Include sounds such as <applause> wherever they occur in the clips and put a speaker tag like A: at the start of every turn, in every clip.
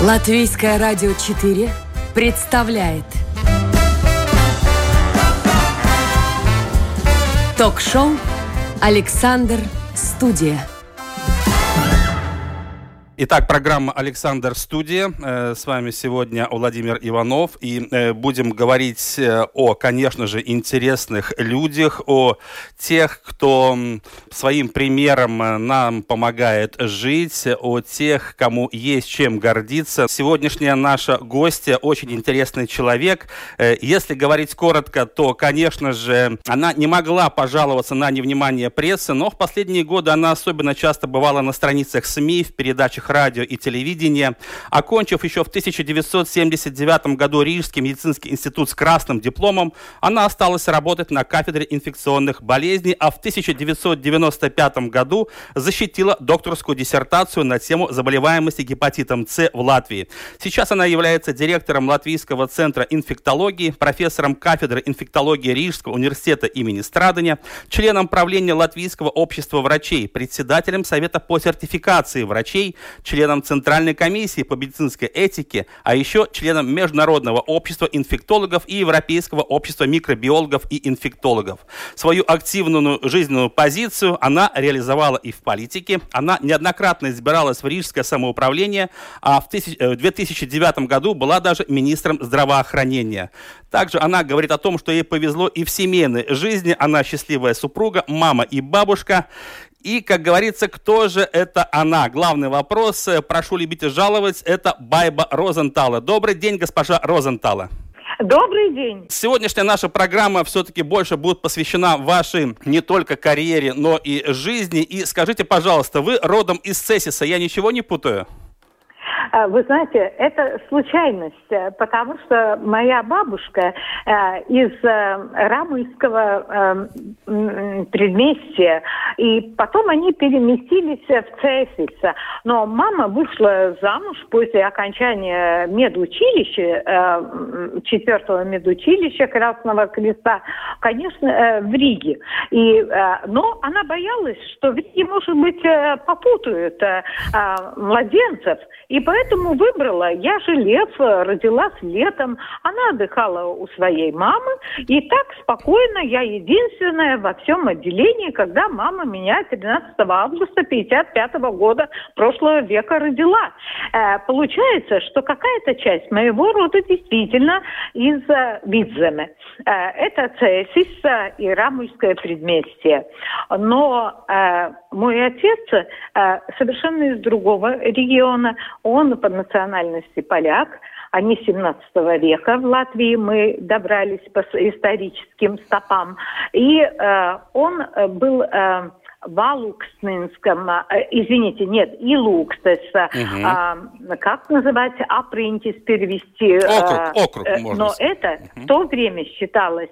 A: Латвийское радио 4 представляет Ток-шоу «Александр Студия».
B: Итак, программа «Александр Студия». Э, с вами сегодня Владимир Иванов. И э, будем говорить э, о, конечно же, интересных людях, о тех, кто своим примером нам помогает жить, о тех, кому есть чем гордиться. Сегодняшняя наша гостья очень интересный человек. Если говорить коротко, то, конечно же, она не могла пожаловаться на невнимание прессы, но в последние годы она особенно часто бывала на страницах СМИ, в передачах радио и телевидения. Окончив еще в 1979 году Рижский медицинский институт с красным дипломом, она осталась работать на кафедре инфекционных болезней, а в 1995 году защитила докторскую диссертацию на тему заболеваемости гепатитом С в Латвии. Сейчас она является директором Латвийского центра инфектологии, профессором кафедры инфектологии Рижского университета имени Страдания, членом правления Латвийского общества врачей, председателем Совета по сертификации врачей, членом Центральной комиссии по медицинской этике, а еще членом Международного общества инфектологов и Европейского общества микробиологов и инфектологов. Свою активную жизненную позицию она реализовала и в политике. Она неоднократно избиралась в Рижское самоуправление, а в 2009 э, году была даже министром здравоохранения. Также она говорит о том, что ей повезло и в семейной жизни. Она счастливая супруга, мама и бабушка. И, как говорится, кто же это она? Главный вопрос, э, прошу любить и жаловать, это Байба Розентала. Добрый день, госпожа Розентала.
C: Добрый день.
B: Сегодняшняя наша программа все-таки больше будет посвящена вашей не только карьере, но и жизни. И скажите, пожалуйста, вы родом из Цесиса, я ничего не путаю?
C: А, вы знаете, это случайность, э, потому что моя бабушка э, из э, Рамуйского предместья, и потом они переместились в Цесис. Но мама вышла замуж после окончания медучилища, четвертого медучилища Красного Креста, конечно, в Риге. И, но она боялась, что в Риге, может быть, попутают младенцев, и поэтому Поэтому выбрала. Я же лев, родилась летом. Она отдыхала у своей мамы. И так спокойно я единственная во всем отделении, когда мама меня 13 августа 55 года прошлого века родила. Э, получается, что какая-то часть моего рода действительно из э, Видземе. Э, это Цесис э, и Рамульское предместье. Но э, мой отец э, совершенно из другого региона. Он по национальности поляк. Они 17 века в Латвии мы добрались по историческим стопам. И э, он был э, в Алукснинском, э, извините, нет, Илукстес, угу. а, как называть, апрентис перевести?
B: Округ, э, округ,
C: можно Но сказать. это угу. в то время считалось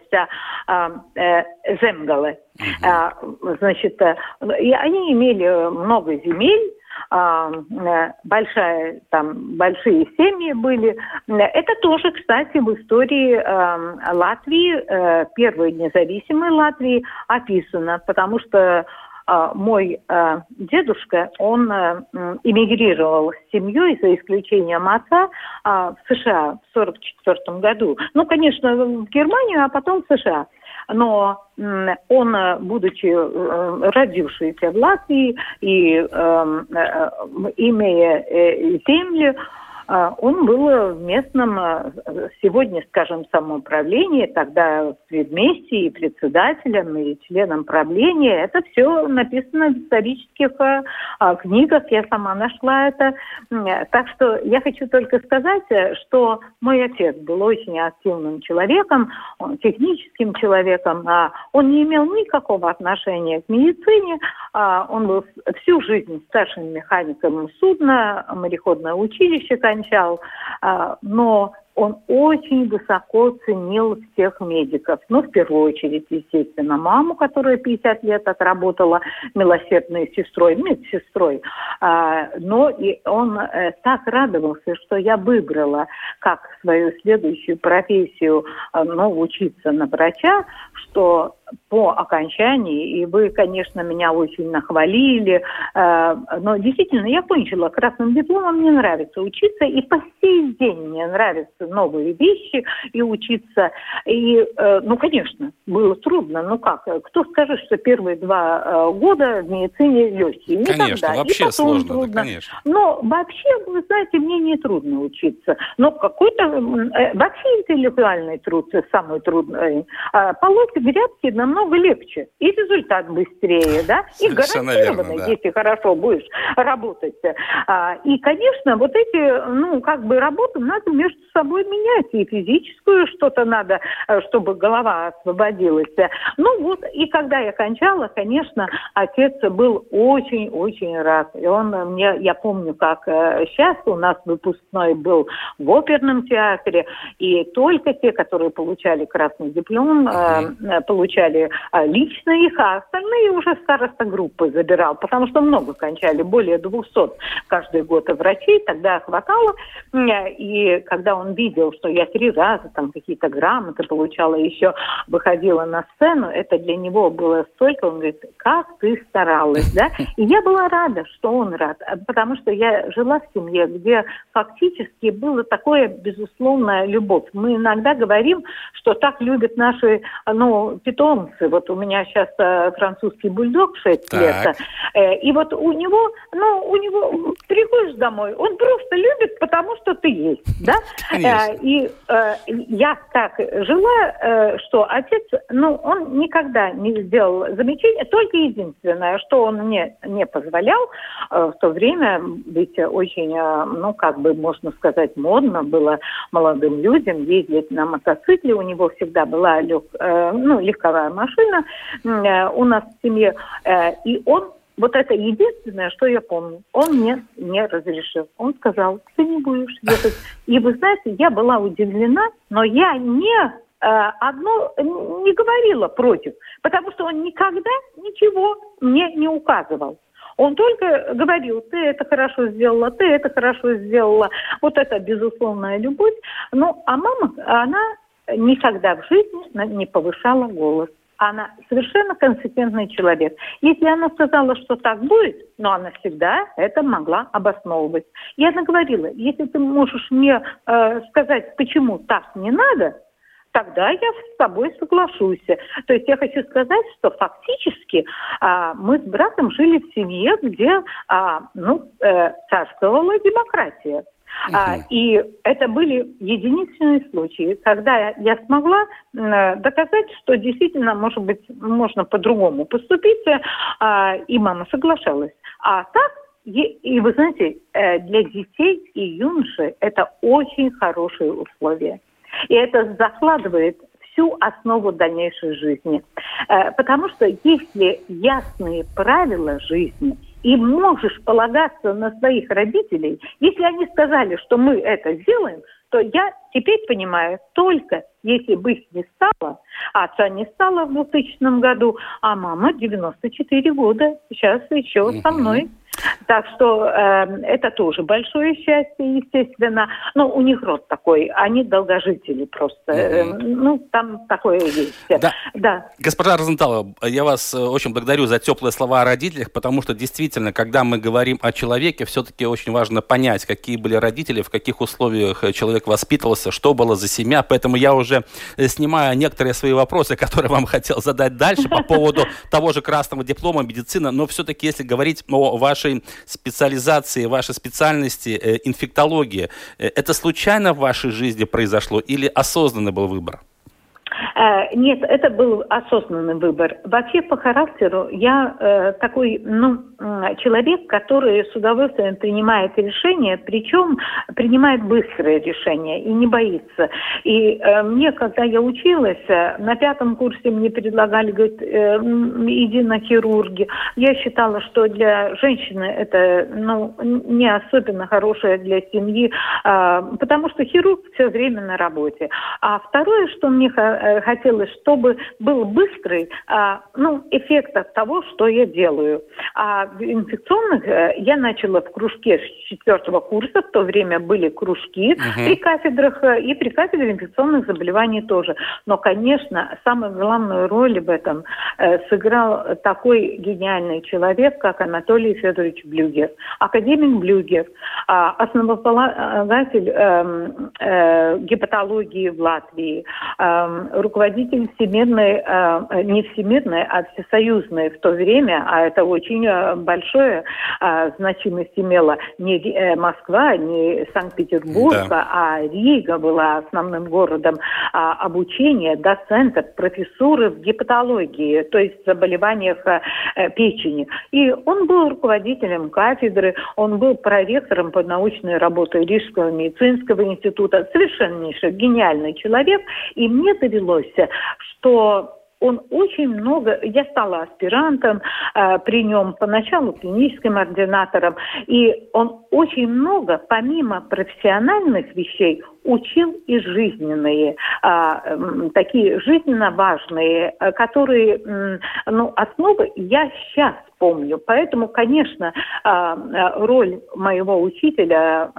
C: а, э, земгалы. Угу. А, значит, и они имели много земель, а, э, большая, там, большие семьи были. Это тоже, кстати, в истории э, Латвии, э, первой независимой Латвии описано, потому что мой э, дедушка, он э, эмигрировал с семьей, за исключением отца, э, в США в 1944 году. Ну, конечно, в Германию, а потом в США но он, будучи э, родившийся в Латвии и эм, э, имея э, землю, а, он был в местном, а, сегодня, скажем, самоуправлении, тогда в предместье и председателем, и членом правления. Это все написано в исторических а, книгах, я сама нашла это. Так что я хочу только сказать, что мой отец был очень активным человеком, техническим человеком. Он не имел никакого отношения к медицине, он был всю жизнь старшим механиком судна, мореходное училище, конечно, кончал, а, но он очень высоко ценил всех медиков. Ну, в первую очередь, естественно, маму, которая 50 лет отработала милосердной сестрой, медсестрой. А, но и он э, так радовался, что я выбрала как свою следующую профессию, э, ну, учиться на врача, что по окончании, и вы, конечно, меня очень нахвалили, э, но действительно, я кончила красным дипломом, мне нравится учиться, и по сей день мне нравятся новые вещи и учиться. И, э, ну, конечно, было трудно, ну как, кто скажет, что первые два э, года в медицине легкие?
B: Никогда. Конечно, вообще сложно, трудно. Да, конечно.
C: Но вообще, вы знаете, мне не трудно учиться, но какой-то, вообще интеллектуальный труд самый трудный. А по логике грядки намного легче. И результат быстрее, да? И гарантированно, верно, да. если хорошо будешь работать. А, и, конечно, вот эти, ну, как бы работы надо между собой менять. И физическую что-то надо, э, чтобы голова освободилась. Ну вот, и когда я кончала, конечно, отец был очень-очень рад. И он мне, я помню, как сейчас э, у нас выпускной был в оперном театре, и только те, которые получали красный диплом, э, получали а, лично их, а остальные уже староста группы забирал, потому что много кончали, более 200 каждый год врачей, тогда хватало. И когда он видел, что я три раза там какие-то грамоты получала, еще выходила на сцену, это для него было столько, он говорит, как ты старалась, да? И я была рада, что он рад, потому что я жила в семье, где фактически было такое безусловная любовь. Мы иногда говорим, что так любят наши ну, питомцы, вот у меня сейчас э, французский бульдог 6 так. лет. Э, и вот у него, ну, у него, приходишь домой, он просто любит, потому что ты есть, да? Э, и э, я так жила, э, что отец, ну, он никогда не сделал замечания, только единственное, что он мне не позволял э, в то время, ведь очень, э, ну, как бы, можно сказать, модно было молодым людям ездить на мотоцикле, у него всегда была лег, э, ну, легковая машина, Э, у нас в семье. Э, и он, вот это единственное, что я помню, он мне не разрешил. Он сказал, ты не будешь ехать. И вы знаете, я была удивлена, но я не э, одно не говорила против, потому что он никогда ничего мне не указывал. Он только говорил, ты это хорошо сделала, ты это хорошо сделала. Вот это безусловная любовь. Ну, а мама, она никогда в жизни не повышала голос она совершенно консеквентный человек. Если она сказала, что так будет, но она всегда это могла обосновывать. И она говорила, если ты можешь мне э, сказать, почему так не надо, тогда я с тобой соглашусь. То есть я хочу сказать, что фактически а, мы с братом жили в семье, где а, ну, э, царствовала демократия. А, и это были единичные случаи, когда я смогла доказать, что действительно, может быть, можно по-другому поступить, а, и мама соглашалась. А так и вы знаете, э, для детей и юношей это очень хорошие условия. И это закладывает всю основу дальнейшей жизни. Э, потому что если ясные правила жизни – и можешь полагаться на своих родителей, если они сказали, что мы это сделаем, то я теперь понимаю, только если бы их не стало, а отца не стало в 2000 году, а мама 94 года, сейчас еще со мной. Так что э, это тоже большое счастье, естественно. Но у них род такой, они долгожители просто. Э, ну, там такое есть.
B: Да. да. Госпожа Розенталова, я вас э, очень благодарю за теплые слова о родителях, потому что действительно, когда мы говорим о человеке, все-таки очень важно понять, какие были родители, в каких условиях человек воспитывался, что было за семья. Поэтому я уже э, снимаю некоторые свои вопросы, <laughs> которые вам хотел задать дальше по поводу того же красного диплома медицины. Но все-таки, если говорить о вашей специализации, вашей специальности э, инфектология, э, это случайно в вашей жизни произошло или осознанный был выбор?
C: Э, нет, это был осознанный выбор. Вообще по характеру я э, такой, ну, человек, который с удовольствием принимает решения, причем принимает быстрое решение и не боится. И э, мне, когда я училась, э, на пятом курсе мне предлагали, говорит, э, иди на хирурги. Я считала, что для женщины это, ну, не особенно хорошее для семьи, э, потому что хирург все время на работе. А второе, что мне э, хотелось, чтобы был быстрый, э, ну, эффект от того, что я делаю. А инфекционных э, я начала в кружке с четвертого курса, в то время были кружки угу. при кафедрах э, и при кафедре инфекционных заболеваний тоже. Но, конечно, самую главную роль в этом э, сыграл такой гениальный человек, как Анатолий Федорович Блюгер. Академик Блюгер, а, основополагатель эм, гепатологии в Латвии, эм, руководитель всемирной, не всемирной, а всесоюзной в то время, а это очень большое а, значимость имела не э, Москва, не Санкт-Петербург, да. а Рига была основным городом а, обучения доцентов, профессуры в гепатологии, то есть заболеваниях печени. И он был руководителем кафедры, он был проректором по научной работе Рижского медицинского института, совершеннейший, гениальный человек. И мне довелось, что он очень много, я стала аспирантом э, при нем, поначалу клиническим ординатором, и он очень много, помимо профессиональных вещей, учил и жизненные, э, такие жизненно важные, э, которые, э, ну, основы я сейчас помню. Поэтому, конечно, а, роль моего учителя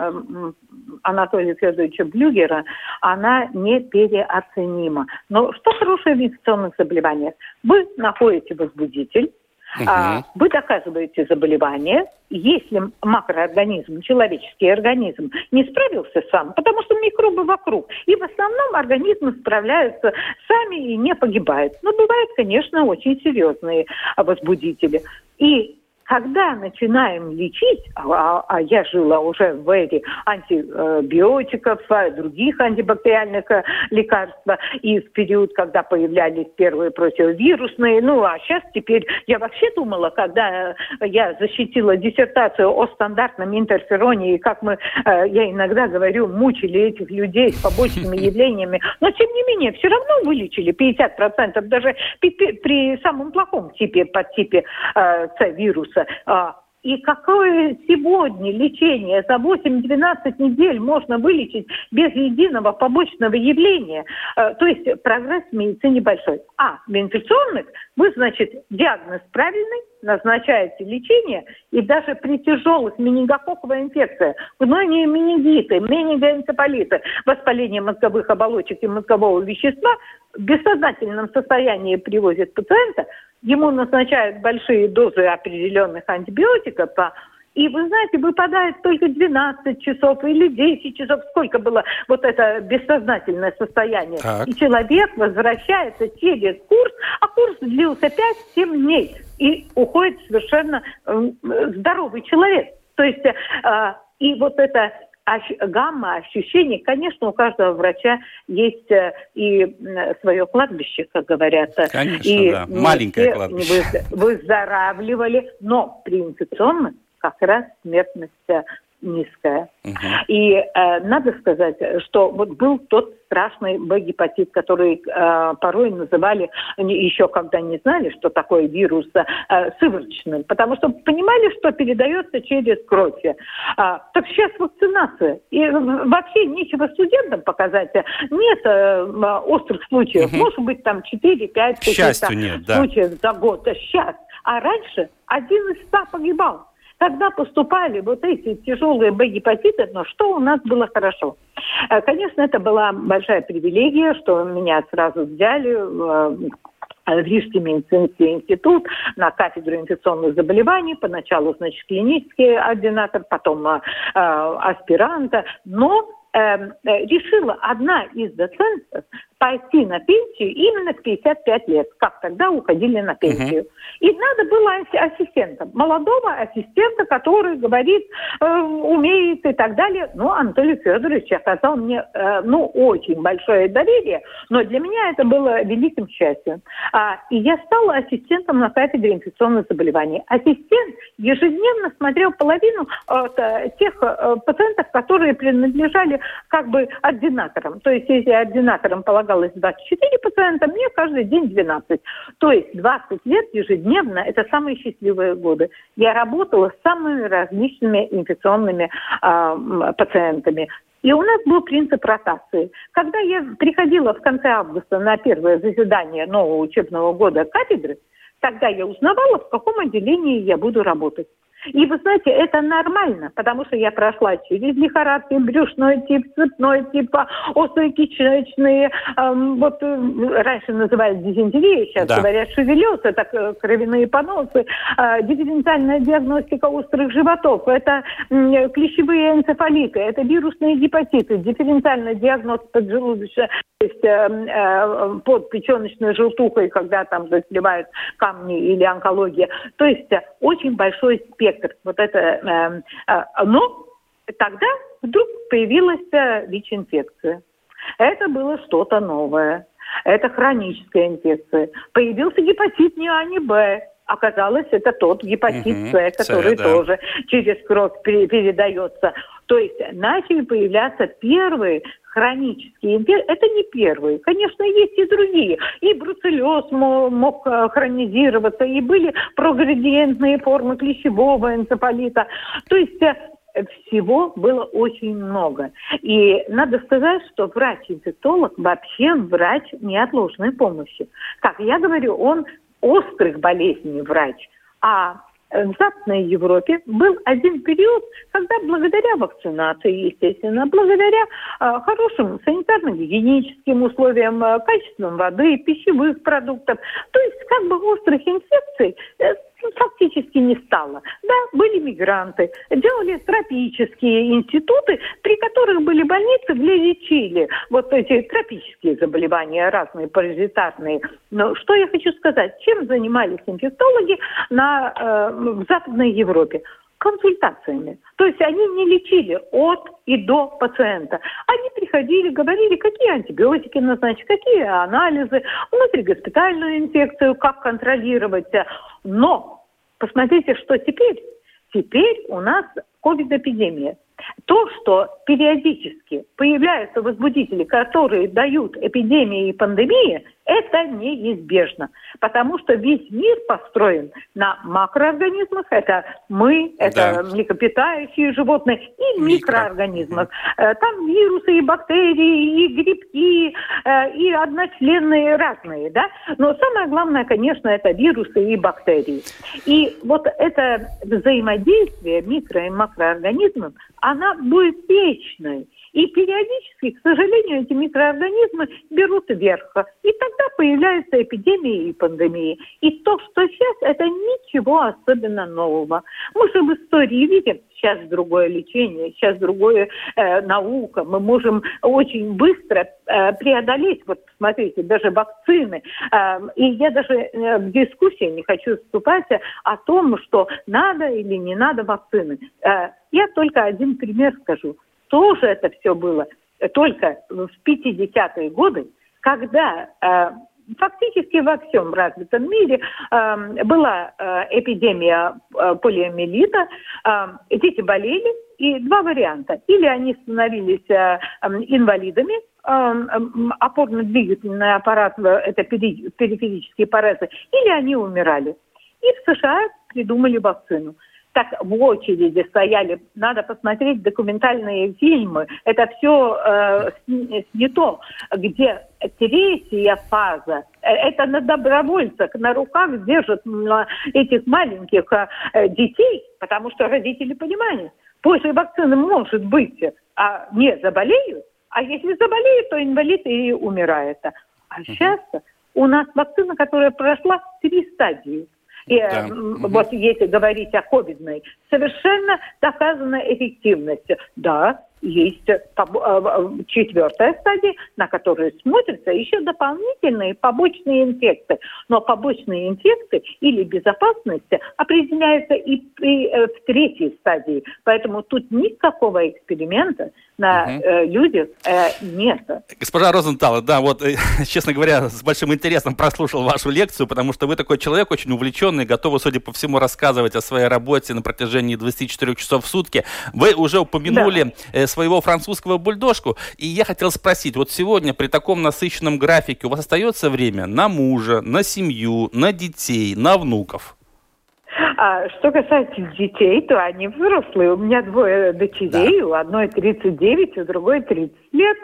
C: Анатолия Федоровича Блюгера, она не переоценима. Но что хорошее в инфекционных заболеваниях? Вы находите возбудитель, Угу. Вы доказываете заболевание, если макроорганизм, человеческий организм не справился сам, потому что микробы вокруг, и в основном организмы справляются сами и не погибают. Но бывают, конечно, очень серьезные возбудители. И когда начинаем лечить, а, а, а я жила уже в эре антибиотиков, а, других антибактериальных э, лекарств, и в период, когда появлялись первые противовирусные, ну а сейчас теперь, я вообще думала, когда я защитила диссертацию о стандартном интерфероне, и как мы, э, я иногда говорю, мучили этих людей с побочными <laughs> явлениями, но тем не менее, все равно вылечили 50%, даже при, при самом плохом типе, подтипе э, С-вируса вируса. А, и какое сегодня лечение за 8-12 недель можно вылечить без единого побочного явления? А, то есть прогресс в медицине большой. А в инфекционных вы, значит, диагноз правильный, назначаете лечение, и даже при тяжелых менингококковой инфекции, гнойные менингиты, менингоэнцефалиты, воспаление мозговых оболочек и мозгового вещества в бессознательном состоянии привозят пациента, ему назначают большие дозы определенных антибиотиков, а и вы знаете, выпадает только 12 часов или 10 часов, сколько было вот это бессознательное состояние. Так. И человек возвращается через курс, а курс длился 5-7 дней. И уходит совершенно э, здоровый человек. То есть э, и вот это гамма ощущений, конечно, у каждого врача есть э, и свое кладбище, как говорят.
B: Конечно, и да. Маленькое кладбище.
C: Выздоравливали, но при как раз смертность э, низкая. Угу. И э, надо сказать, что вот был тот страшный Б-гепатит, который э, порой называли, еще когда не знали, что такое вирус, э, сывороточным, потому что понимали, что передается через кровь. А, так сейчас вакцинация. И вообще нечего студентам показать. Нет э, острых случаев. Угу. Может быть, там 4-5
B: случаев
C: за год. Сейчас. А раньше один из ста погибал. Когда поступали вот эти тяжелые Б-гепатиты, но что у нас было хорошо? Э, конечно, это была большая привилегия, что меня сразу взяли в э, Рижский медицинский институт на кафедру инфекционных заболеваний. Поначалу, значит, клинический ординатор, потом э, аспиранта. Но э, решила одна из доцентов пойти на пенсию именно в 55 лет, как тогда уходили на пенсию. Угу. И надо было ассистента, молодого ассистента, который говорит, э, умеет и так далее. Ну, Анатолий Федорович оказал мне, э, ну, очень большое доверие, но для меня это было великим счастьем. А, и я стала ассистентом на кафедре инфекционных заболеваний. Ассистент ежедневно смотрел половину э, тех э, пациентов, которые принадлежали как бы ординаторам. То есть, если ординаторам полагалось 24 пациента, мне каждый день 12. То есть 20 лет ежедневно – это самые счастливые годы. Я работала с самыми различными инфекционными э, пациентами. И у нас был принцип ротации. Когда я приходила в конце августа на первое заседание нового учебного года кафедры, тогда я узнавала, в каком отделении я буду работать. И вы знаете, это нормально, потому что я прошла через лихорадки, брюшной тип, цепной тип, острые кишечные, эм, вот э, раньше называли дизентерия, сейчас да. говорят шевелез, это э, кровяные поносы, э, дифференциальная диагностика острых животов, это э, клещевые энцефалиты, это вирусные гепатиты, дифференциальная диагностика поджелудочная то есть э, э, под печеночной желтухой, когда там засливают камни или онкология. То есть э, очень большой спектр. Вот это, э, э, но тогда вдруг появилась э, ВИЧ-инфекция. Это было что-то новое. Это хроническая инфекция. Появился гепатит не А, не Б. Оказалось, это тот гепатит угу, С, который С, да. тоже через кровь передается. То есть начали появляться первые хронические инфекции. Это не первые. Конечно, есть и другие. И бруцеллез мог э, хронизироваться, и были прогредиентные формы клещевого энцефалита. То есть э, всего было очень много. И надо сказать, что врач-инфектолог вообще врач неотложной помощи. Как я говорю, он острых болезней врач, а в Западной Европе был один период, когда благодаря вакцинации, естественно, благодаря э, хорошим санитарно-гигиеническим условиям, э, качествам воды, пищевых продуктов, то есть как бы острых инфекций э, фактически не стало. Да, были мигранты, делали тропические институты, при которых были больницы, где лечили вот эти тропические заболевания, разные паразитарные. Но что я хочу сказать, чем занимались инфектологи на, э, в Западной Европе? Консультациями. То есть они не лечили от и до пациента. Они приходили, говорили, какие антибиотики назначить, какие анализы, внутригоспитальную инфекцию, как контролировать. Но посмотрите, что теперь. Теперь у нас ковид-эпидемия. То, что периодически появляются возбудители, которые дают эпидемии и пандемии, это неизбежно, потому что весь мир построен на макроорганизмах, это мы, это да. млекопитающие животные и микроорганизмах. Микро. Э, там вирусы и бактерии, и грибки, э, и одночленные разные, да. Но самое главное, конечно, это вирусы и бактерии. И вот это взаимодействие микро- и макроорганизмов, она будет вечной. И периодически, к сожалению, эти микроорганизмы берут верх. И тогда появляются эпидемии и пандемии. И то, что сейчас, это ничего особенно нового. Мы же в истории видим, сейчас другое лечение, сейчас другое э, наука. Мы можем очень быстро э, преодолеть, вот смотрите, даже вакцины. Э, и я даже э, в дискуссии не хочу вступать о том, что надо или не надо вакцины. Э, я только один пример скажу тоже это все было только в 50-е годы, когда э, фактически во всем развитом мире э, была э, эпидемия полиомиелита, э, дети болели, и два варианта. Или они становились инвалидами, опорно-двигательный аппарат, это периферические паразы, или они умирали. И в США придумали вакцину так в очереди стояли. Надо посмотреть документальные фильмы. Это все э, снято, где третья фаза. Э, это на добровольцах, на руках держат этих маленьких э, детей, потому что родители понимают, после вакцины может быть, а не заболеют, а если заболеют, то инвалид и умирает. А сейчас у нас вакцина, которая прошла три стадии – и э, да. вот если говорить о ковидной, совершенно доказана эффективность. Да, есть четвертая стадия, на которую смотрятся еще дополнительные побочные инфекции. Но побочные инфекции или безопасность определяются и, и в третьей стадии. Поэтому тут никакого эксперимента на угу. э, людях э, нет.
B: Госпожа Розентал, да, вот, э, <laughs> честно говоря, с большим интересом прослушал вашу лекцию, потому что вы такой человек очень увлеченный, готовы, судя по всему, рассказывать о своей работе на протяжении 24 часов в сутки. Вы уже упомянули да. э, своего французского бульдожку, и я хотел спросить, вот сегодня при таком насыщенном графике у вас остается время на мужа, на семью, на детей, на внуков?
C: А что касается детей, то они взрослые. У меня двое дочерей, да. у одной 39, у другой 30 лет.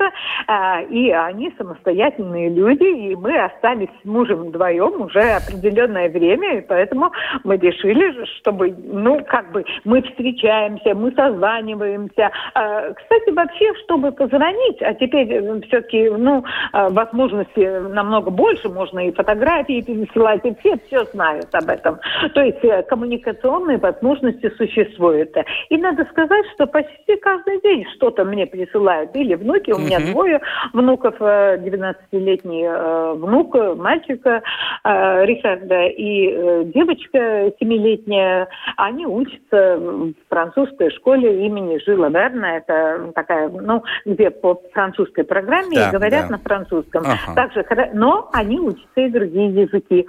C: А, и они самостоятельные люди, и мы остались с мужем вдвоем уже определенное время, и поэтому мы решили, чтобы, ну, как бы, мы встречаемся, мы созваниваемся. А, кстати, вообще, чтобы позвонить, а теперь э, все-таки, ну, а, возможности намного больше, можно и фотографии пересылать, и все все знают об этом. То есть э, коммуникационные возможности существуют. И надо сказать, что почти каждый день что-то мне присылают. Или внуки, у меня двое внуков, 12-летний э, э, внук, мальчика э, Рихарда и девочка 7-летняя. Они учатся в французской школе имени Жила Верна. Это такая, ну, где по французской программе да, говорят да. на французском. Ага. Также, но они учатся и другие языки.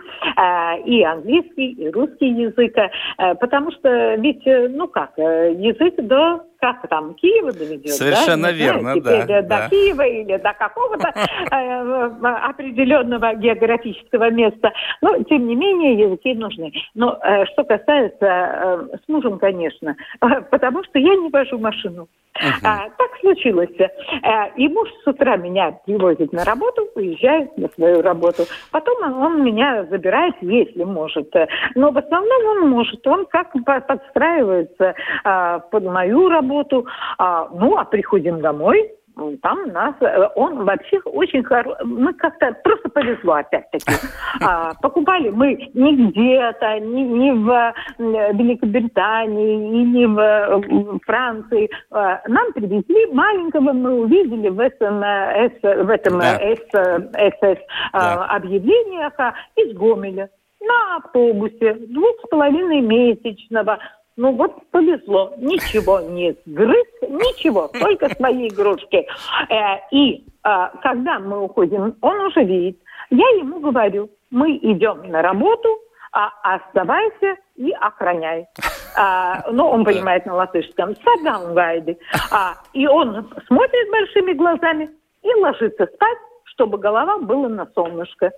C: И английский, и русский язык. Э, потому что ведь, э, ну как, э, язык до как там, Киева доведет.
B: Совершенно
C: да?
B: верно,
C: Теперь
B: да.
C: До
B: да.
C: Киева или до какого-то <laughs> определенного географического места. Но, тем не менее, языки нужны. Но что касается с мужем, конечно, потому что я не вожу машину. Uh-huh. А, так случилось. А, и муж с утра меня привозит на работу, уезжает на свою работу. Потом он, он меня забирает, если может. Но в основном он может. Он как подстраивается а, под мою работу. А, ну, а приходим домой, там нас, э, он вообще очень хороший, мы как-то просто повезло опять-таки. <laughs> А, покупали мы не где-то, не, не в Великобритании, и не в Франции. А, нам привезли маленького, мы увидели в этом, в этом да. СС да. объявлениях из Гомеля на автобусе двух с половиной месячного ну вот повезло, ничего не сгрыз, ничего, только свои игрушки. Э, и э, когда мы уходим, он уже видит. Я ему говорю, мы идем на работу, а оставайся и охраняй. А, ну, он понимает на латышском. Саган гайды. А, и он смотрит большими глазами и ложится спать, чтобы голова была на солнышко.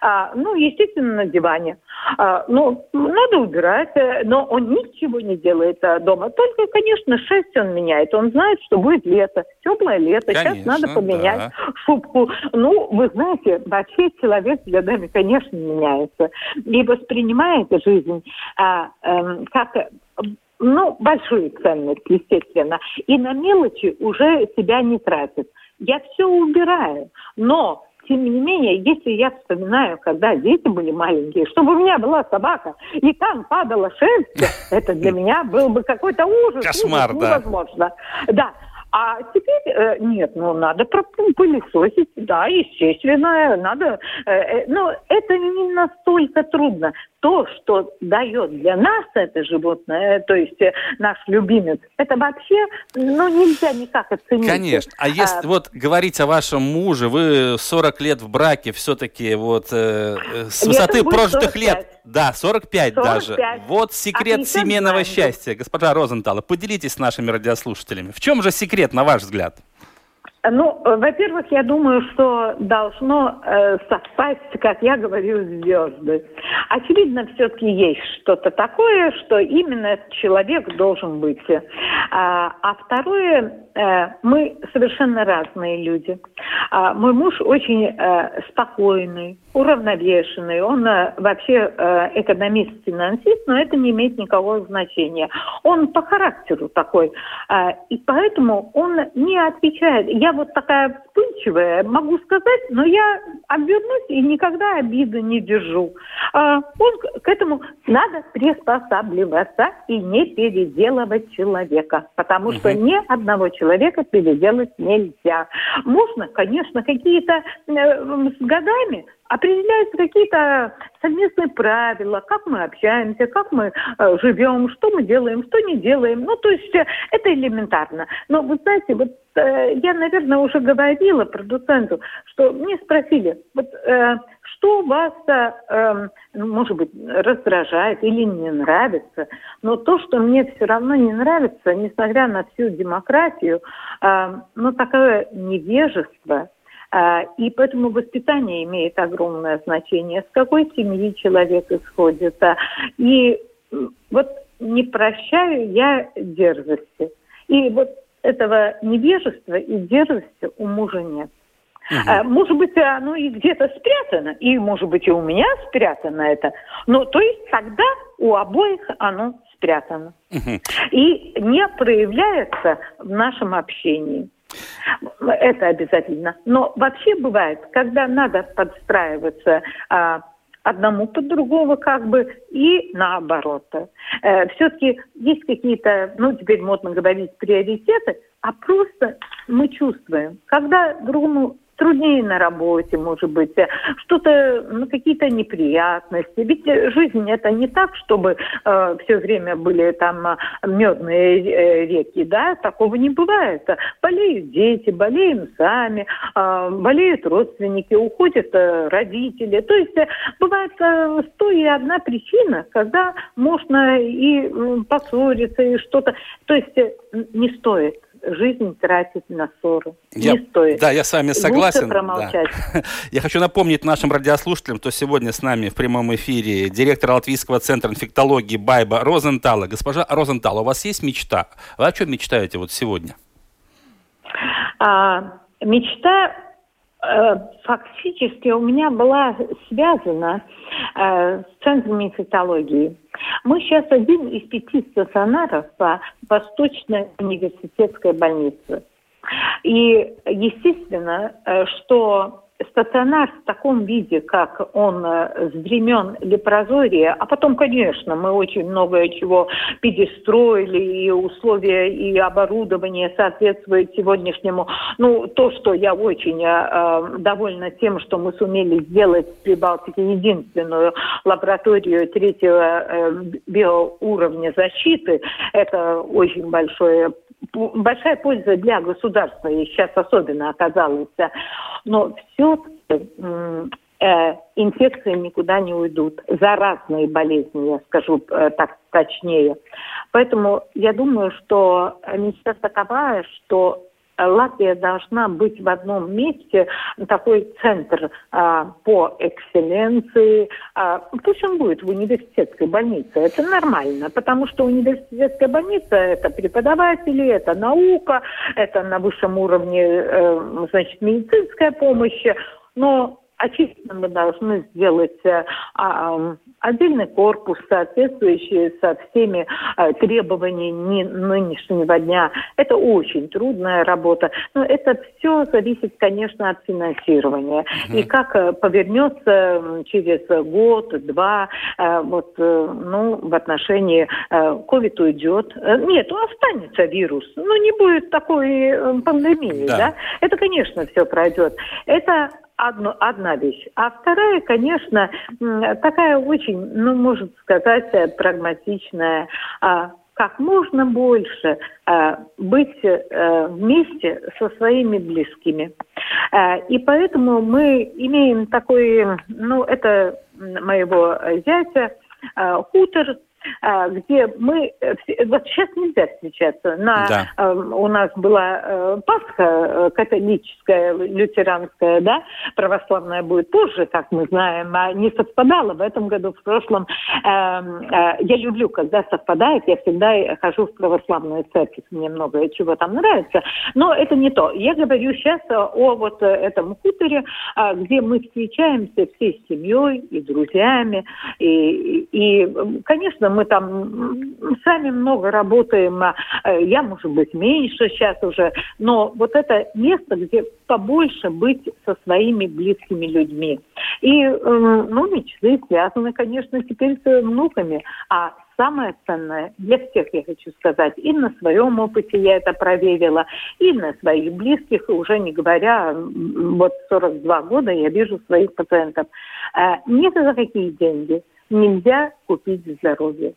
C: А, ну, естественно, на диване. А, ну, надо убирать, э, но он ничего не делает а, дома. Только, конечно, шерсть он меняет. Он знает, что будет лето, теплое лето. Конечно, Сейчас надо поменять да. шубку. Ну, вы знаете, вообще человек с годами, конечно, меняется. И воспринимает жизнь а, а, как ну, большую ценность, естественно. И на мелочи уже себя не тратит. Я все убираю, но тем не менее, если я вспоминаю, когда дети были маленькие, чтобы у меня была собака, и там падала шерсть, <laughs> это для меня был бы какой-то ужас.
B: Кошмар,
C: ужас,
B: да.
C: Невозможно. Да. А теперь э, нет, ну надо пропылесосить, да, естественно, надо. Э, э, но это не настолько трудно. То, что дает для нас это животное, э, то есть э, наш любимец, это вообще, ну нельзя никак оценить.
B: Конечно. А если а, вот говорить о вашем муже, вы 40 лет в браке, все-таки вот э, э с высоты прожитых 45. лет, да, 45, 45 даже. Вот секрет семейного счастья, госпожа Розентала, поделитесь с нашими радиослушателями. В чем же секрет, на ваш взгляд?
C: Ну, во-первых, я думаю, что должно э, совпасть, как я говорю, звезды. Очевидно, все-таки есть что-то такое, что именно этот человек должен быть. А, а второе, э, мы совершенно разные люди. А, мой муж очень э, спокойный, уравновешенный, он э, вообще э, экономист-финансист, но это не имеет никакого значения. Он по характеру такой, э, и поэтому он не отвечает. Я вот такая вспыльчивая, могу сказать, но я обвернусь и никогда обиды не держу. Он к этому надо приспосабливаться и не переделывать человека, потому что ни одного человека переделать нельзя. Можно, конечно, какие-то с годами определяются какие-то совместные правила, как мы общаемся, как мы э, живем, что мы делаем, что не делаем. Ну, то есть э, это элементарно. Но вы знаете, вот э, я, наверное, уже говорила продуценту, что мне спросили, вот э, что вас, э, может быть, раздражает или не нравится, но то, что мне все равно не нравится, несмотря на всю демократию, э, ну, такое невежество – и поэтому воспитание имеет огромное значение, с какой семьи человек исходит. А, и вот не прощаю я дерзости. И вот этого невежества и дерзости у мужа нет. Угу. Может быть, оно и где-то спрятано, и, может быть, и у меня спрятано это. Но то есть тогда у обоих оно спрятано. Угу. И не проявляется в нашем общении. Это обязательно. Но вообще бывает, когда надо подстраиваться а, одному под другого как бы и наоборот. Э, все-таки есть какие-то, ну теперь модно говорить, приоритеты, а просто мы чувствуем, когда другому труднее на работе, может быть, что-то, ну, какие-то неприятности. Ведь жизнь это не так, чтобы э, все время были там медные э, реки, да, такого не бывает. Болеют дети, болеем сами, э, болеют родственники, уходят э, родители. То есть э, бывает э, сто и одна причина, когда можно и э, поссориться, и что-то. То есть э, не стоит жизнь тратить на ссоры.
B: Я, не стоит. Да, я с вами согласен. промолчать. Да. <laughs> Я хочу напомнить нашим радиослушателям, что сегодня с нами в прямом эфире директор Латвийского центра инфектологии Байба Розентала. Госпожа Розентал, у вас есть мечта? Вы о чем мечтаете вот сегодня?
C: А, мечта фактически у меня была связана э, с центром инфектологии. Мы сейчас один из пяти стационаров по Восточной университетской больнице. И естественно, э, что стационар в таком виде, как он э, с времен лепрозория, а потом, конечно, мы очень многое чего перестроили, и условия, и оборудование соответствует сегодняшнему. Ну, то, что я очень э, довольна тем, что мы сумели сделать в Прибалтике единственную лабораторию третьего э, биоуровня защиты, это очень большое большая польза для государства, и сейчас особенно оказалась. Но все э, инфекции никуда не уйдут. Заразные болезни, я скажу э, так точнее. Поэтому я думаю, что мечта такова, что Латвия должна быть в одном месте, такой центр а, по экселленции. А, пусть он будет в университетской больнице. Это нормально, потому что университетская больница – это преподаватели, это наука, это на высшем уровне, э, значит, медицинская помощь. Но очевидно, мы должны сделать э, а, отдельный корпус, соответствующий со всеми э, требованиями нынешнего дня. Это очень трудная работа, но это все зависит, конечно, от финансирования. Угу. И как э, повернется через год-два, вот, ну, в отношении COVID уйдет. Нет, останется вирус, но не будет такой пандемии, да? да? Это, конечно, все пройдет. Это одно, одна вещь. А вторая, конечно, такая очень, ну, можно сказать, э, прагматичная, а, как можно больше а, быть а, вместе со своими близкими. И поэтому мы имеем такой, ну, это моего зятя, а, хутор где мы... Э, вот сейчас нельзя встречаться. На, да. Э, у нас была э, Пасха католическая, лютеранская, да, православная будет позже, как мы знаем, а не совпадала в этом году, в прошлом. Эм, я люблю, когда совпадает, я всегда хожу в православную церковь, мне много чего там нравится, но это не то. Я говорю сейчас о вот этом хуторе, где мы встречаемся всей семьей и друзьями, и, и конечно, мы там сами много работаем, а, э, я, может быть, меньше сейчас уже, но вот это место, где побольше быть со своими близкими людьми. И, ну, мечты связаны, конечно, теперь с внуками, а самое ценное для всех, я хочу сказать, и на своем опыте я это проверила, и на своих близких, уже не говоря, вот 42 года я вижу своих пациентов. Э, Ни за какие деньги нельзя купить здоровье.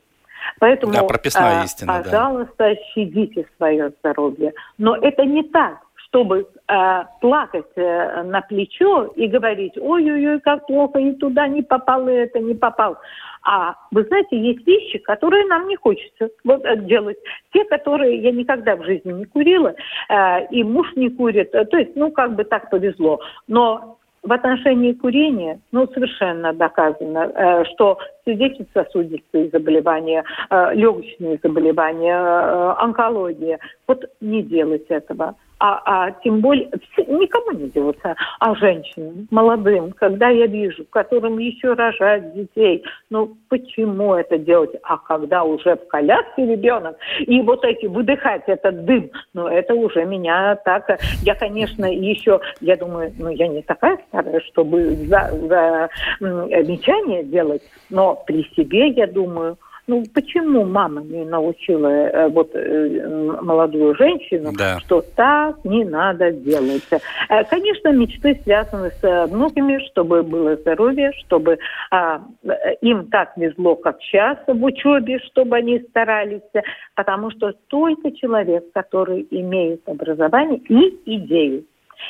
C: Поэтому, да, прописная а, истина, пожалуйста, да. щадите свое здоровье. Но это не так, чтобы э, плакать э, на плечо и говорить, ой-ой-ой, как плохо, и туда не попал, и это не попал. А вы знаете, есть вещи, которые нам не хочется вот, э, делать. Те, которые я никогда в жизни не курила, э, и муж не курит. Э, то есть, ну, как бы так повезло. Но в отношении курения, ну, совершенно доказано, э, что сердечно-сосудистые заболевания, э, легочные заболевания, э, онкология. Вот не делать этого а, а тем более никому не делается, а женщинам, молодым, когда я вижу, которым еще рожать детей, ну почему это делать? А когда уже в коляске ребенок, и вот эти выдыхать этот дым, ну это уже меня так, я, конечно, еще, я думаю, ну я не такая старая, чтобы за, за замечание делать, но при себе, я думаю, ну, почему мама не научила э, вот э, молодую женщину, да. что так не надо делать? Э, конечно, мечты связаны с многими, чтобы было здоровье, чтобы а, им так везло, как сейчас в учебе, чтобы они старались, потому что только человек, который имеет образование и идею.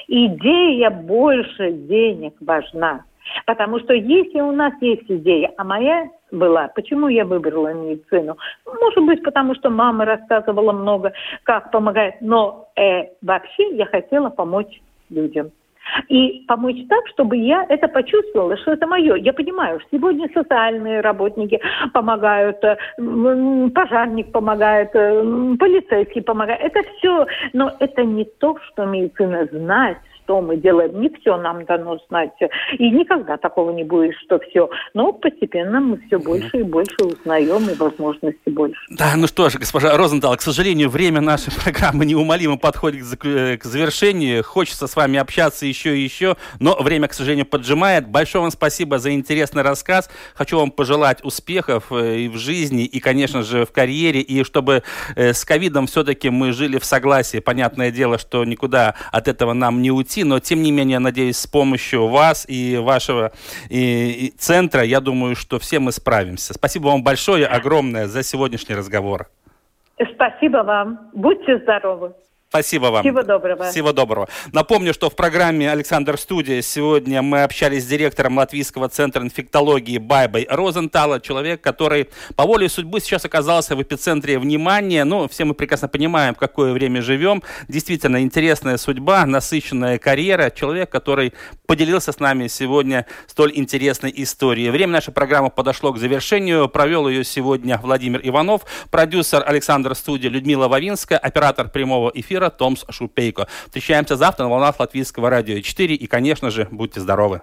C: Идея больше денег важна. Потому что если у нас есть идея, а моя была. Почему я выбрала медицину? Может быть, потому что мама рассказывала много, как помогает. Но э, вообще я хотела помочь людям. И помочь так, чтобы я это почувствовала, что это мое. Я понимаю, что сегодня социальные работники помогают, э, пожарник помогает, э, полицейский помогает. Это все, но это не то, что медицина знать, что мы делаем. Не все нам дано знать. И никогда такого не будет, что все. Но постепенно мы все больше и больше узнаем, и возможности больше.
B: Да, ну что ж, госпожа Розентал, к сожалению, время нашей <laughs> программы неумолимо подходит к завершению. Хочется с вами общаться еще и еще, но время, к сожалению, поджимает. Большое вам спасибо за интересный рассказ. Хочу вам пожелать успехов э, и в жизни, и, конечно же, в карьере, и чтобы э, с ковидом все-таки мы жили в согласии. Понятное дело, что никуда от этого нам не уйти идти, но тем не менее, надеюсь, с помощью вас и вашего и, и центра, я думаю, что все мы справимся. Спасибо вам большое, огромное за сегодняшний разговор.
C: Спасибо вам. Будьте здоровы.
B: Спасибо вам.
C: Всего доброго.
B: Всего доброго. Напомню, что в программе «Александр Студия» сегодня мы общались с директором Латвийского центра инфектологии Байбой Розентала, человек, который по воле судьбы сейчас оказался в эпицентре внимания. Ну, все мы прекрасно понимаем, в какое время живем. Действительно, интересная судьба, насыщенная карьера. Человек, который поделился с нами сегодня столь интересной историей. Время нашей программы подошло к завершению. Провел ее сегодня Владимир Иванов, продюсер Александр Студия Людмила Вавинская, оператор прямого эфира эфира Томс Шупейко. Встречаемся завтра на волнах Латвийского радио 4 и, конечно же, будьте здоровы.